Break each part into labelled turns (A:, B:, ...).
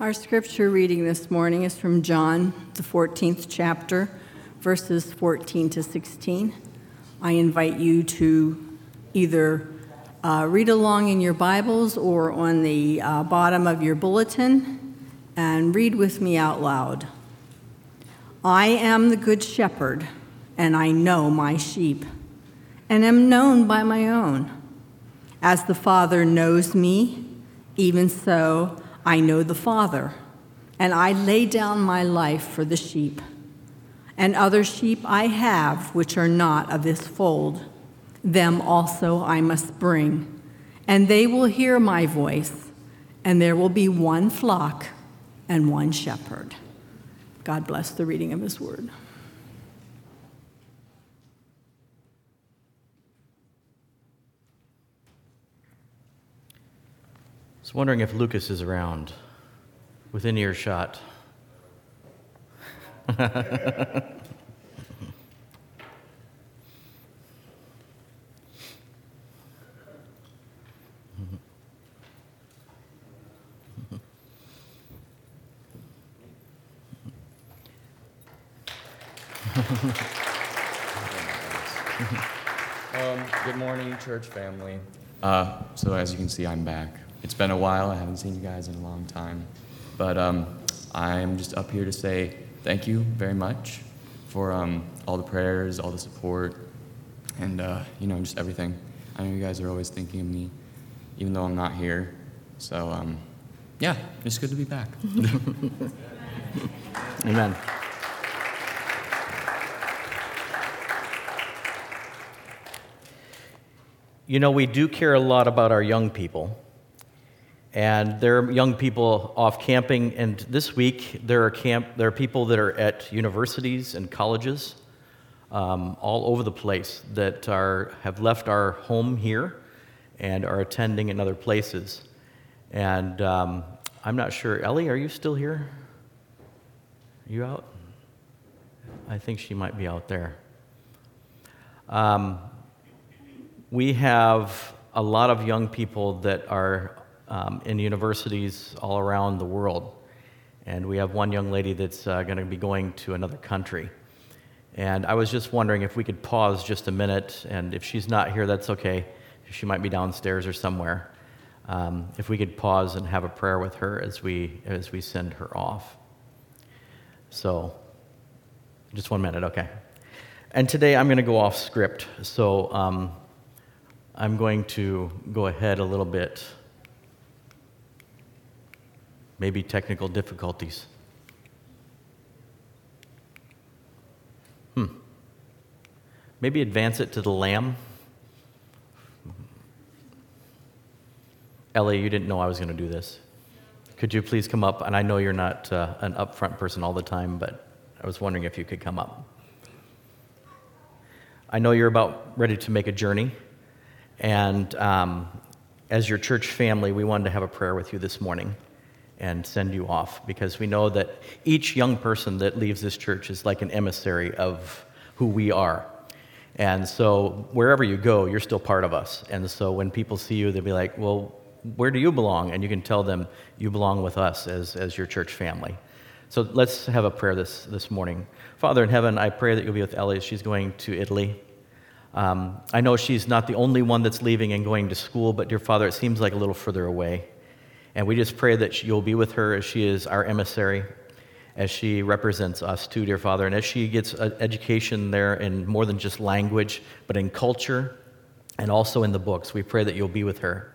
A: Our scripture reading this morning is from John, the 14th chapter, verses 14 to 16. I invite you to either uh, read along in your Bibles or on the uh, bottom of your bulletin and read with me out loud. I am the good shepherd, and I know my sheep, and am known by my own. As the Father knows me, even so I know the Father, and I lay down my life for the sheep. And other sheep I have which are not of this fold. Them also I must bring, and they will hear my voice, and there will be one flock and one shepherd. God bless the reading of his word.
B: Was wondering if Lucas is around, within earshot.
C: Um, good morning, church family. Uh, so as you can see, I'm back. It's been a while. I haven't seen you guys in a long time, but um, I'm just up here to say thank you very much for um, all the prayers, all the support, and uh, you know just everything. I know you guys are always thinking of me, even though I'm not here. So um, yeah, it's good to be back.
B: Amen. You know, we do care a lot about our young people. And there are young people off camping, and this week there are, camp, there are people that are at universities and colleges um, all over the place that are, have left our home here and are attending in other places. And um, I'm not sure, Ellie, are you still here? Are you out? I think she might be out there. Um, we have a lot of young people that are um, in universities all around the world. And we have one young lady that's uh, going to be going to another country. And I was just wondering if we could pause just a minute, and if she's not here, that's okay. She might be downstairs or somewhere. Um, if we could pause and have a prayer with her as we, as we send her off. So, just one minute, okay. And today I'm going to go off script, so um, I'm going to go ahead a little bit maybe technical difficulties. Hmm. Maybe advance it to the lamb. Ellie, you didn't know I was going to do this. Could you please come up? And I know you're not uh, an upfront person all the time, but I was wondering if you could come up. I know you're about ready to make a journey, and um, as your church family, we wanted to have a prayer with you this morning and send you off because we know that each young person that leaves this church is like an emissary of who we are. And so wherever you go, you're still part of us. And so when people see you, they'll be like, well, where do you belong? And you can tell them you belong with us as, as your church family. So let's have a prayer this, this morning. Father in heaven, I pray that you'll be with Ellie she's going to Italy. Um, I know she's not the only one that's leaving and going to school, but dear Father, it seems like a little further away. And we just pray that you'll be with her as she is our emissary, as she represents us too, dear Father, and as she gets education there in more than just language, but in culture and also in the books. We pray that you'll be with her.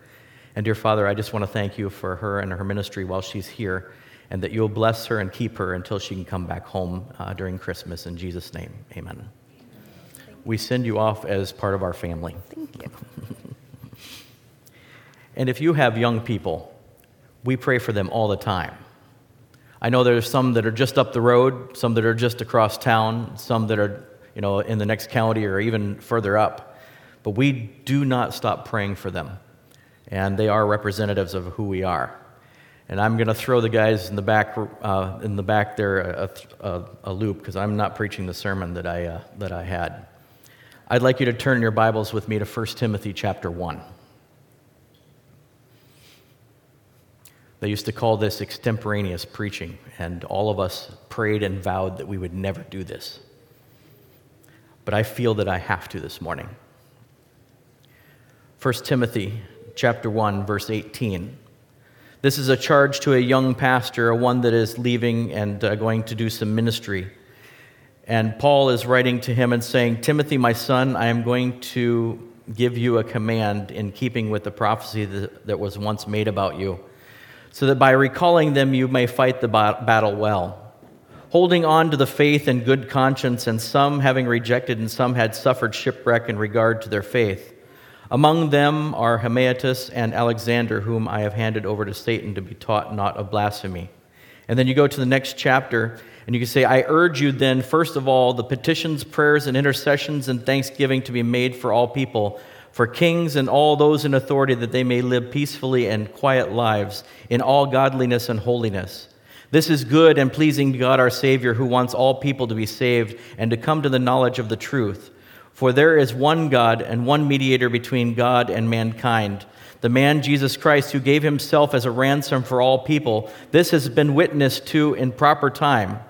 B: And dear Father, I just want to thank you for her and her ministry while she's here, and that you'll bless her and keep her until she can come back home uh, during Christmas. In Jesus' name, amen. We send you off as part of our family.
A: Thank you.
B: and if you have young people, we pray for them all the time. I know there's some that are just up the road, some that are just across town, some that are, you know, in the next county or even further up. But we do not stop praying for them. And they are representatives of who we are. And I'm going to throw the guys in the back, uh, in the back there a, a, a loop because I'm not preaching the sermon that I, uh, that I had. I'd like you to turn your Bibles with me to 1 Timothy chapter 1. They used to call this extemporaneous preaching, and all of us prayed and vowed that we would never do this. But I feel that I have to this morning. 1 Timothy chapter 1 verse 18. This is a charge to a young pastor, one that is leaving and uh, going to do some ministry. And Paul is writing to him and saying, Timothy, my son, I am going to give you a command in keeping with the prophecy that, that was once made about you so that by recalling them you may fight the battle well. Holding on to the faith and good conscience, and some having rejected, and some had suffered shipwreck in regard to their faith. Among them are Hymenaeus and Alexander, whom I have handed over to Satan to be taught not of blasphemy. And then you go to the next chapter, and you can say, I urge you then, first of all, the petitions, prayers, and intercessions and thanksgiving to be made for all people for kings and all those in authority that they may live peacefully and quiet lives in all godliness and holiness. This is good and pleasing to God our Savior, who wants all people to be saved and to come to the knowledge of the truth. For there is one God and one mediator between God and mankind, the man Jesus Christ, who gave himself as a ransom for all people. This has been witnessed to in proper time.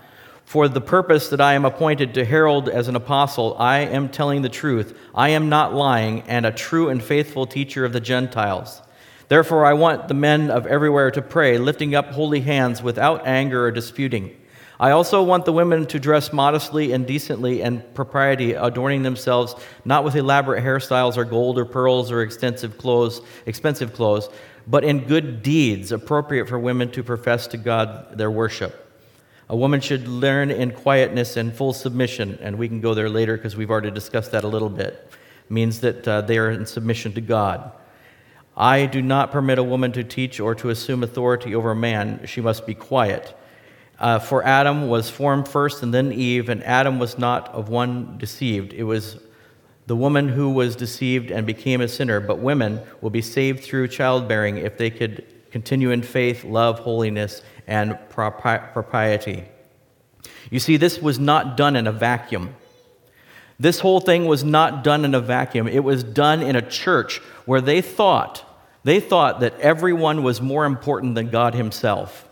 B: For the purpose that I am appointed to herald as an apostle, I am telling the truth. I am not lying, and a true and faithful teacher of the Gentiles. Therefore, I want the men of everywhere to pray, lifting up holy hands without anger or disputing. I also want the women to dress modestly and decently and propriety, adorning themselves not with elaborate hairstyles or gold or pearls or extensive clothes, expensive clothes, but in good deeds appropriate for women to profess to God their worship. A woman should learn in quietness and full submission, and we can go there later because we've already discussed that a little bit. It means that uh, they are in submission to God. I do not permit a woman to teach or to assume authority over a man. She must be quiet. Uh, for Adam was formed first and then Eve, and Adam was not of one deceived. It was the woman who was deceived and became a sinner. But women will be saved through childbearing if they could continue in faith, love, holiness, and propriety. You see, this was not done in a vacuum. This whole thing was not done in a vacuum. It was done in a church where they thought, they thought that everyone was more important than God Himself.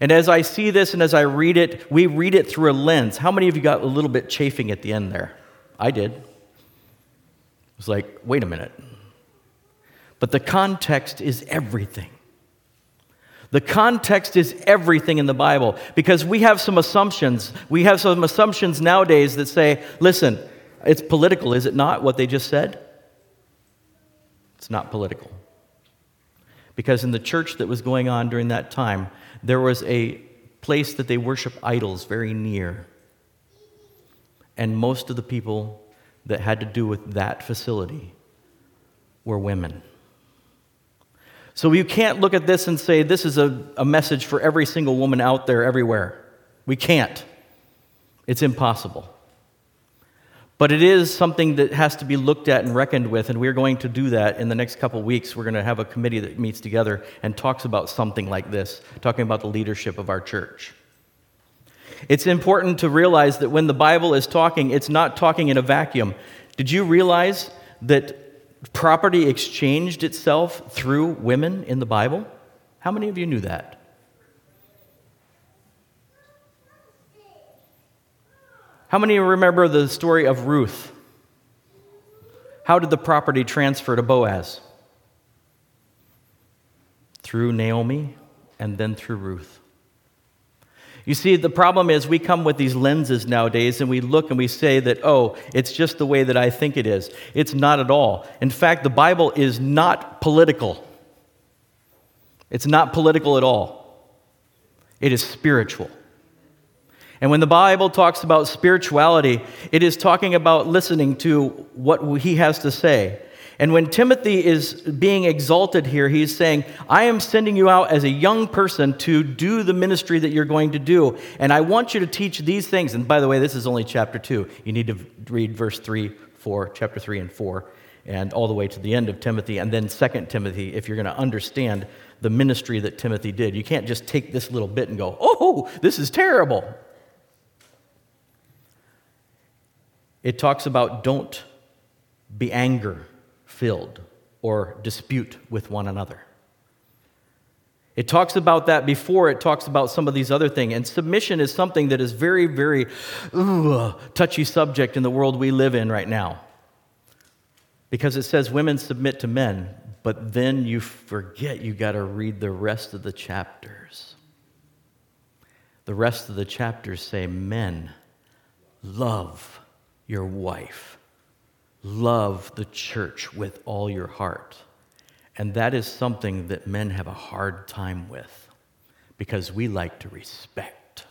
B: And as I see this and as I read it, we read it through a lens. How many of you got a little bit chafing at the end there? I did. It was like, wait a minute. But the context is everything. The context is everything in the Bible because we have some assumptions. We have some assumptions nowadays that say, listen, it's political, is it not, what they just said? It's not political. Because in the church that was going on during that time, there was a place that they worship idols very near. And most of the people that had to do with that facility were women. So you can't look at this and say, this is a, a message for every single woman out there everywhere. We can't. It's impossible. But it is something that has to be looked at and reckoned with, and we're going to do that in the next couple weeks. We're going to have a committee that meets together and talks about something like this, talking about the leadership of our church. It's important to realize that when the Bible is talking, it's not talking in a vacuum. Did you realize that property exchanged itself through women in the Bible? How many of you knew that? How many remember the story of Ruth? How did the property transfer to Boaz? Through Naomi and then through Ruth. You see, the problem is we come with these lenses nowadays and we look and we say that, oh, it's just the way that I think it is. It's not at all. In fact, the Bible is not political. It's not political at all, it is spiritual. And when the Bible talks about spirituality, it is talking about listening to what he has to say. And when Timothy is being exalted here, he's saying, I am sending you out as a young person to do the ministry that you're going to do. And I want you to teach these things. And by the way, this is only chapter 2. You need to read verse 3, 4, chapter 3 and 4, and all the way to the end of Timothy, and then 2 Timothy, if you're going to understand the ministry that Timothy did. You can't just take this little bit and go, oh, this is terrible. It talks about don't be anger filled or dispute with one another. It talks about that before it talks about some of these other things. And submission is something that is very, very ooh, touchy subject in the world we live in right now. Because it says women submit to men, but then you forget you got to read the rest of the chapters. The rest of the chapters say, Men, love your wife, love the church with all your heart. And that is something that men have a hard time with because we like to respect.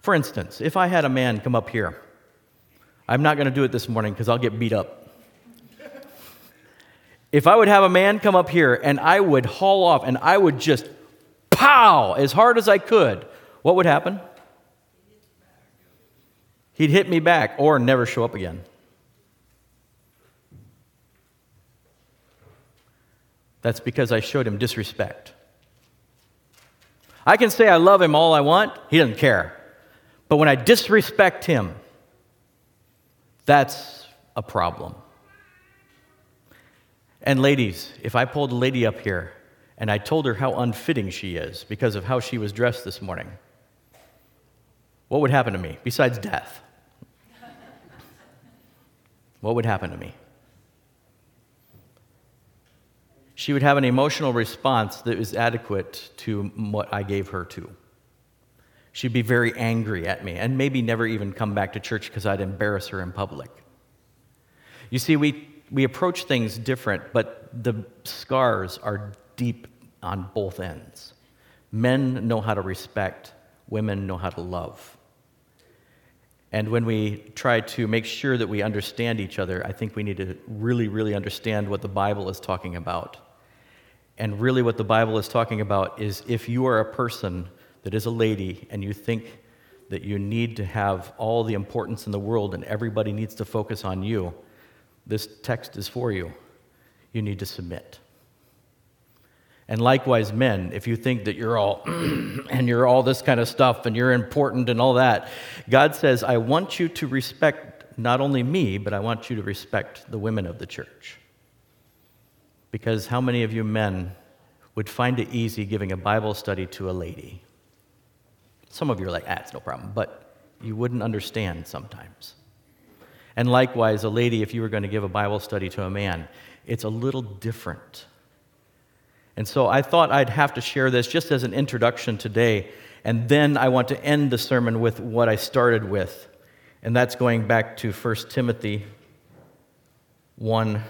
B: For instance, if I had a man come up here, I'm not going to do it this morning because I'll get beat up. If I would have a man come up here and I would haul off and I would just pow as hard as I could, what would happen? He'd hit me back or never show up again. That's because I showed him disrespect. I can say I love him all I want, he doesn't care. But when I disrespect him, that's a problem. And ladies, if I pulled a lady up here and I told her how unfitting she is because of how she was dressed this morning, what would happen to me besides death? what would happen to me? She would have an emotional response that was adequate to what I gave her to. She'd be very angry at me and maybe never even come back to church because I'd embarrass her in public. You see, we we approach things different, but the scars are deep on both ends. Men know how to respect, women know how to love. And when we try to make sure that we understand each other, I think we need to really, really understand what the Bible is talking about. And really, what the Bible is talking about is if you are a person that is a lady and you think that you need to have all the importance in the world and everybody needs to focus on you, this text is for you. You need to submit. And likewise, men, if you think that you're all and you're all this kind of stuff and you're important and all that, God says, I want you to respect not only me, but I want you to respect the women of the church. Because how many of you men would find it easy giving a Bible study to a lady? Some of you are like, ah, it's no problem, but you wouldn't understand sometimes. And likewise, a lady, if you were going to give a Bible study to a man, it's a little different. And so I thought I'd have to share this just as an introduction today. And then I want to end the sermon with what I started with. And that's going back to 1 Timothy 1,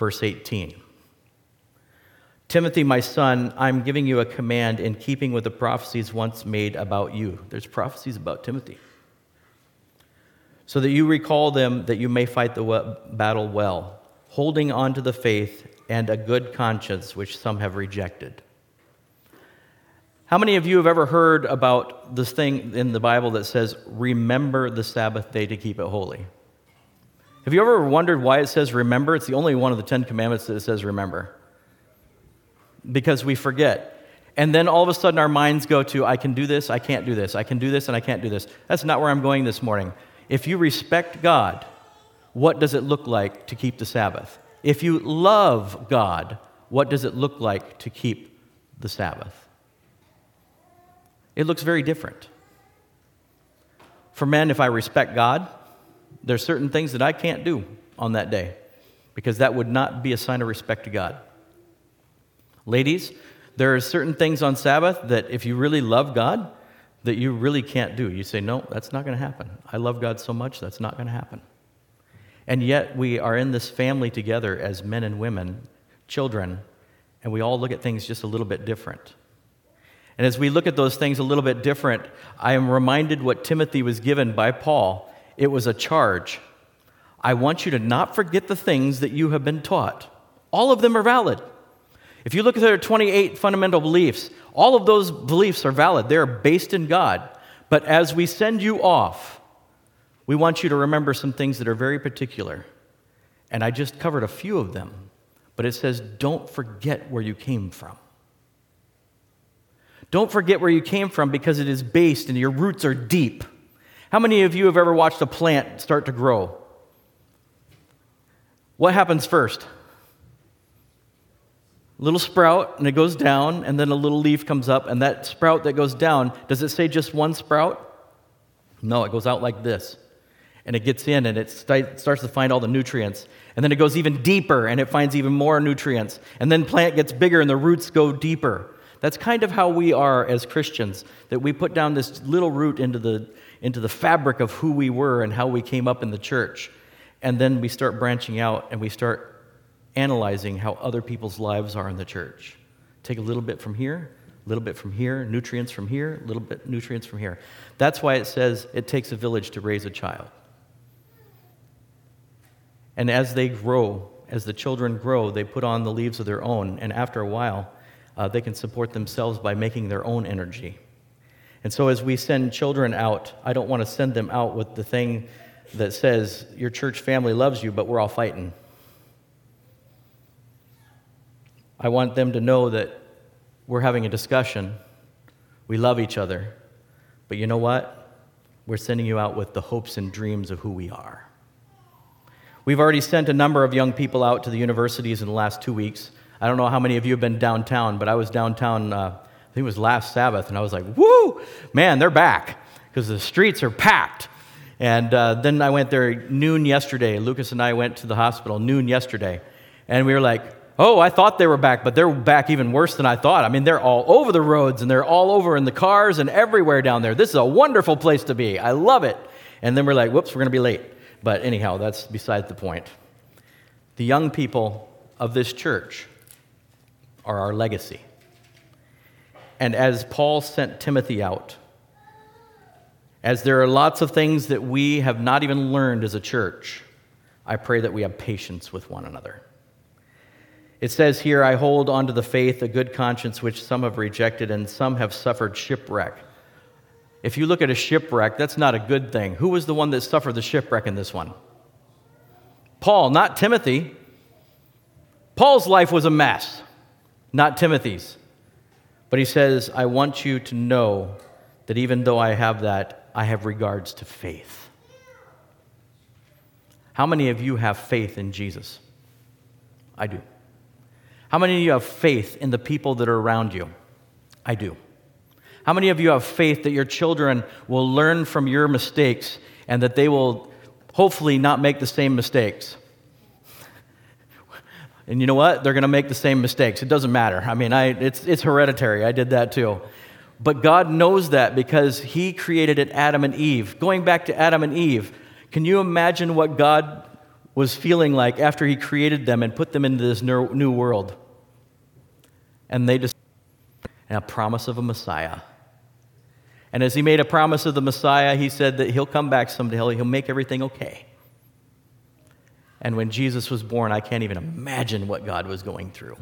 B: verse 18. Timothy, my son, I'm giving you a command in keeping with the prophecies once made about you. There's prophecies about Timothy so that you recall them that you may fight the battle well, holding on to the faith and a good conscience, which some have rejected. How many of you have ever heard about this thing in the Bible that says, remember the Sabbath day to keep it holy? Have you ever wondered why it says remember? It's the only one of the Ten Commandments that says remember. Because we forget. And then all of a sudden our minds go to, I can do this, I can't do this, I can do this, and I can't do this. That's not where I'm going this morning. If you respect God, what does it look like to keep the Sabbath? If you love God, what does it look like to keep the Sabbath? It looks very different. For men, if I respect God, there's certain things that I can't do on that day because that would not be a sign of respect to God. Ladies, there are certain things on Sabbath that if you really love God, that you really can't do. You say, no, that's not going to happen. I love God so much, that's not going to happen. And yet, we are in this family together as men and women, children, and we all look at things just a little bit different. And as we look at those things a little bit different, I am reminded what Timothy was given by Paul. It was a charge. I want you to not forget the things that you have been taught. All of them are valid. If you look at their 28 fundamental beliefs, all of those beliefs are valid. They're based in God. But as we send you off, we want you to remember some things that are very particular. And I just covered a few of them. But it says, don't forget where you came from. Don't forget where you came from because it is based and your roots are deep. How many of you have ever watched a plant start to grow? What happens first? little sprout, and it goes down, and then a little leaf comes up, and that sprout that goes down, does it say just one sprout? No, it goes out like this. And it gets in and it st- starts to find all the nutrients. And then it goes even deeper and it finds even more nutrients. And then plant gets bigger and the roots go deeper. That's kind of how we are as Christians, that we put down this little root into the, into the fabric of who we were and how we came up in the church. And then we start branching out and we start analyzing how other people's lives are in the church. Take a little bit from here, a little bit from here, nutrients from here, a little bit nutrients from here. That's why it says it takes a village to raise a child. And as they grow, as the children grow, they put on the leaves of their own, and after a while, uh, they can support themselves by making their own energy. And so, as we send children out, I don't want to send them out with the thing that says, Your church family loves you, but we're all fighting. I want them to know that we're having a discussion. We love each other. But you know what? We're sending you out with the hopes and dreams of who we are. We've already sent a number of young people out to the universities in the last two weeks. I don't know how many of you have been downtown, but I was downtown, uh, I think it was last Sabbath, and I was like, woo, man, they're back because the streets are packed. And uh, then I went there noon yesterday. Lucas and I went to the hospital noon yesterday, and we were like, oh, I thought they were back, but they're back even worse than I thought. I mean, they're all over the roads and they're all over in the cars and everywhere down there. This is a wonderful place to be. I love it. And then we're like, whoops, we're going to be late. But anyhow, that's beside the point. The young people of this church are our legacy. And as Paul sent Timothy out, as there are lots of things that we have not even learned as a church, I pray that we have patience with one another. It says here, I hold onto the faith, a good conscience, which some have rejected and some have suffered shipwreck. If you look at a shipwreck, that's not a good thing. Who was the one that suffered the shipwreck in this one? Paul, not Timothy. Paul's life was a mess, not Timothy's. But he says, I want you to know that even though I have that, I have regards to faith. How many of you have faith in Jesus? I do. How many of you have faith in the people that are around you? I do. How many of you have faith that your children will learn from your mistakes and that they will hopefully not make the same mistakes? And you know what? They're going to make the same mistakes. It doesn't matter. I mean, I, it's, it's hereditary. I did that too. But God knows that because He created it Adam and Eve. Going back to Adam and Eve, can you imagine what God was feeling like after he created them and put them into this new world. And they just, and a promise of a Messiah. And as he made a promise of the Messiah, he said that he'll come back someday, he'll make everything okay. And when Jesus was born, I can't even imagine what God was going through.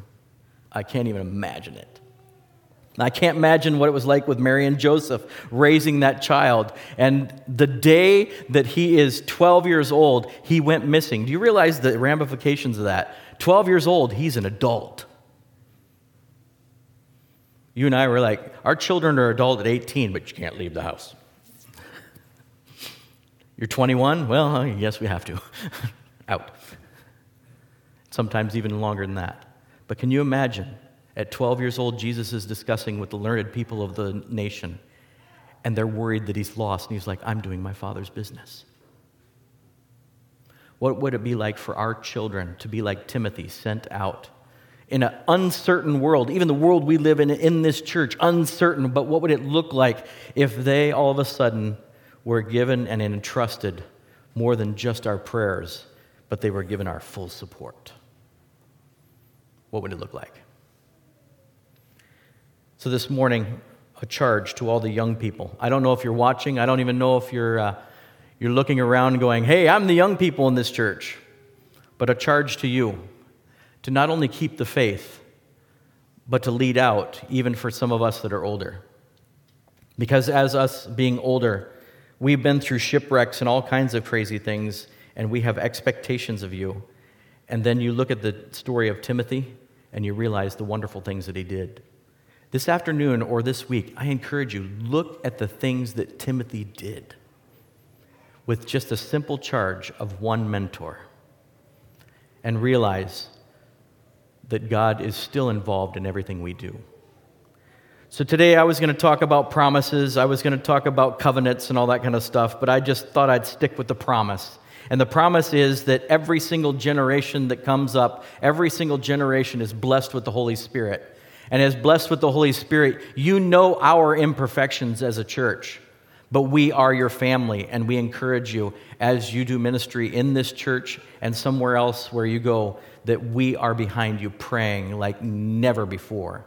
B: I can't even imagine it. I can't imagine what it was like with Mary and Joseph raising that child. And the day that he is 12 years old, he went missing. Do you realize the ramifications of that? 12 years old, he's an adult. You and I were like, our children are adult at 18, but you can't leave the house. You're 21? Well, yes, we have to. Out. Sometimes even longer than that. But can you imagine? At 12 years old, Jesus is discussing with the learned people of the nation, and they're worried that he's lost, and he's like, I'm doing my father's business. What would it be like for our children to be like Timothy, sent out in an uncertain world, even the world we live in in this church, uncertain, but what would it look like if they all of a sudden were given and entrusted more than just our prayers, but they were given our full support? What would it look like? So, this morning, a charge to all the young people. I don't know if you're watching, I don't even know if you're, uh, you're looking around going, hey, I'm the young people in this church. But a charge to you to not only keep the faith, but to lead out, even for some of us that are older. Because as us being older, we've been through shipwrecks and all kinds of crazy things, and we have expectations of you. And then you look at the story of Timothy and you realize the wonderful things that he did. This afternoon or this week, I encourage you, look at the things that Timothy did with just a simple charge of one mentor and realize that God is still involved in everything we do. So today I was going to talk about promises, I was going to talk about covenants and all that kind of stuff, but I just thought I'd stick with the promise. And the promise is that every single generation that comes up, every single generation is blessed with the Holy Spirit. And as blessed with the Holy Spirit, you know our imperfections as a church, but we are your family, and we encourage you as you do ministry in this church and somewhere else where you go that we are behind you praying like never before.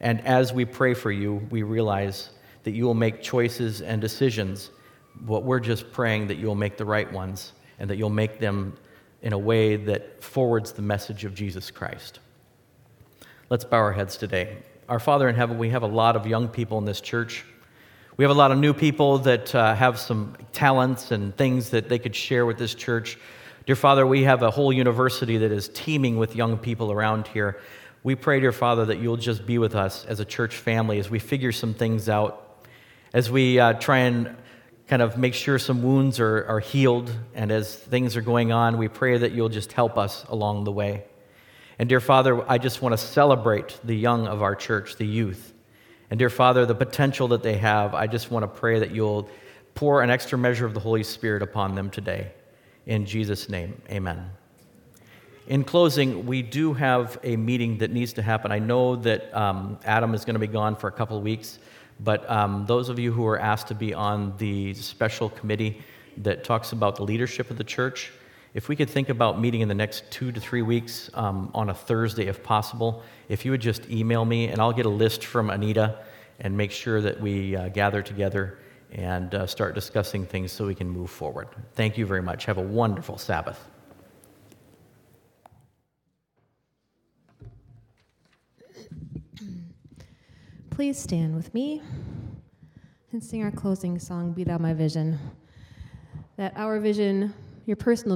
B: And as we pray for you, we realize that you will make choices and decisions. But we're just praying that you'll make the right ones and that you'll make them in a way that forwards the message of Jesus Christ. Let's bow our heads today. Our Father in heaven, we have a lot of young people in this church. We have a lot of new people that uh, have some talents and things that they could share with this church. Dear Father, we have a whole university that is teeming with young people around here. We pray, dear Father, that you'll just be with us as a church family as we figure some things out, as we uh, try and kind of make sure some wounds are, are healed, and as things are going on, we pray that you'll just help us along the way. And dear Father, I just want to celebrate the young of our church, the youth. And dear Father, the potential that they have, I just want to pray that you'll pour an extra measure of the Holy Spirit upon them today. In Jesus' name, amen. In closing, we do have a meeting that needs to happen. I know that um, Adam is going to be gone for a couple of weeks, but um, those of you who are asked to be on the special committee that talks about the leadership of the church, if we could think about meeting in the next two to three weeks um, on a Thursday, if possible, if you would just email me, and I'll get a list from Anita and make sure that we uh, gather together and uh, start discussing things so we can move forward. Thank you very much. Have a wonderful Sabbath.
D: Please stand with me and sing our closing song, Be Thou My Vision. That our vision, your personal